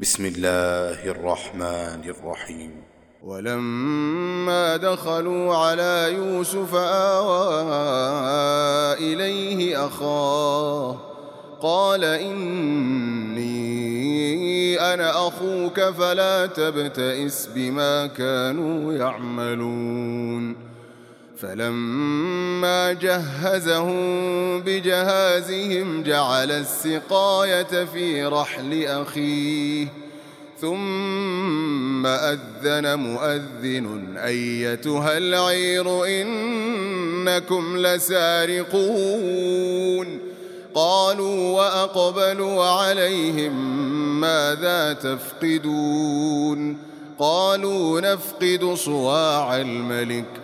بسم الله الرحمن الرحيم. ولما دخلوا على يوسف آوى إليه أخاه قال إني أنا أخوك فلا تبتئس بما كانوا يعملون. فلما جهزهم بجهازهم جعل السقاية في رحل أخيه ثم أذن مؤذن أيتها العير إنكم لسارقون. قالوا وأقبلوا عليهم ماذا تفقدون؟ قالوا نفقد صواع الملك.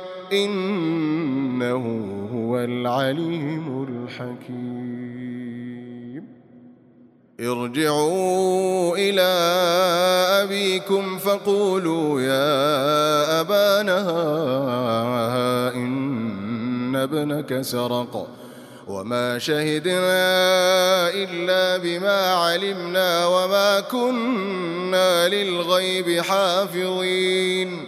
إنه هو العليم الحكيم. ارجعوا إلى أبيكم فقولوا يا أبانا إن ابنك سرق. وما شهدنا إلا بما علمنا وما كنا للغيب حافظين.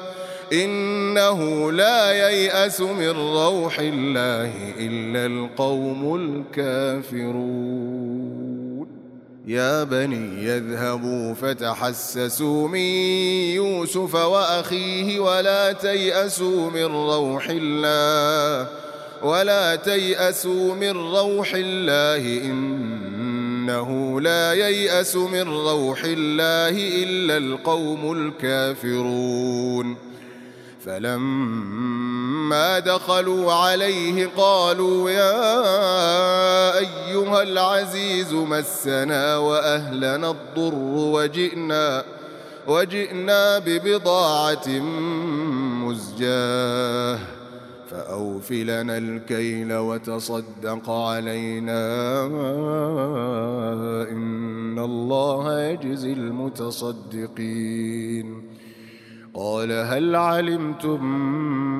إنه لا ييأس من روح الله إلا القوم الكافرون. يا بني يذهبوا فتحسسوا من يوسف وأخيه ولا تيأسوا من روح الله ولا تيأسوا من روح الله إنه لا ييأس من روح الله إلا القوم الكافرون. فلما دخلوا عليه قالوا يا أيها العزيز مسنا وأهلنا الضر وجئنا وجئنا ببضاعة مزجاة فأوف لنا الكيل وتصدق علينا إن الله يجزي المتصدقين. قال هل علمتم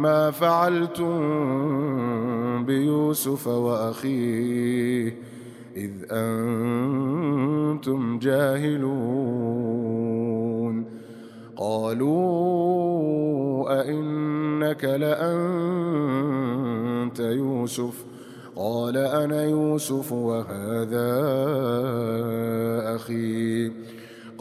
ما فعلتم بيوسف وأخيه إذ أنتم جاهلون؟ قالوا أئنك لأنت يوسف؟ قال أنا يوسف وهذا أخي.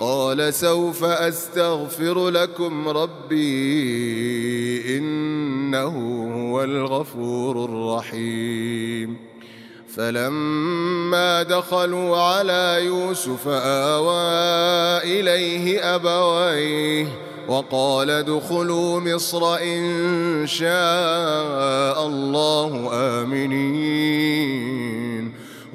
قال سوف أستغفر لكم ربي إنه هو الغفور الرحيم. فلما دخلوا على يوسف آوى إليه أبويه وقال ادخلوا مصر إن شاء الله آمنين.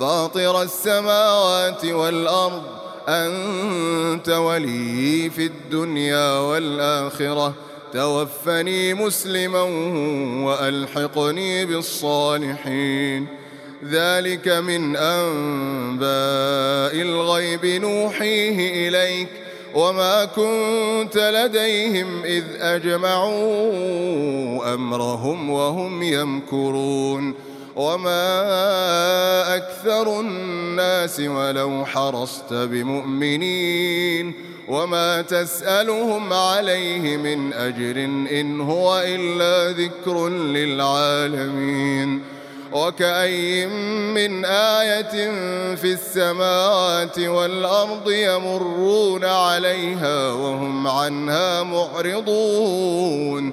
فاطر السماوات والأرض أنت ولي في الدنيا والآخرة. توفني مسلما وألحقني بالصالحين. ذلك من أنباء الغيب نوحيه إليك. وما كنت لديهم إذ أجمعوا أمرهم وهم يمكرون. وما أكثر الناس ولو حرصت بمؤمنين وما تسألهم عليه من أجر إن هو إلا ذكر للعالمين وكأي من آية في السماوات والأرض يمرون عليها وهم عنها معرضون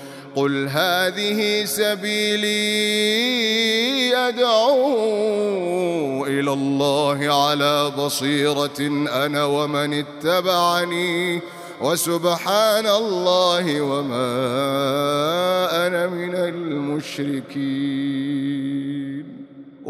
قل هذه سبيلي أدعو إلى الله على بصيرة أنا ومن اتبعني وسبحان الله وما أنا من المشركين.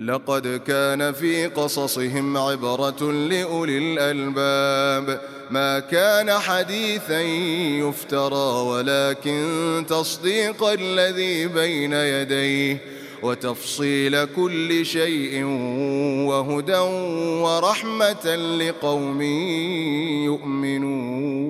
لقد كان في قصصهم عبرة لأولي الألباب. ما كان حديثا يفترى ولكن تصديق الذي بين يديه وتفصيل كل شيء وهدى ورحمة لقوم يؤمنون.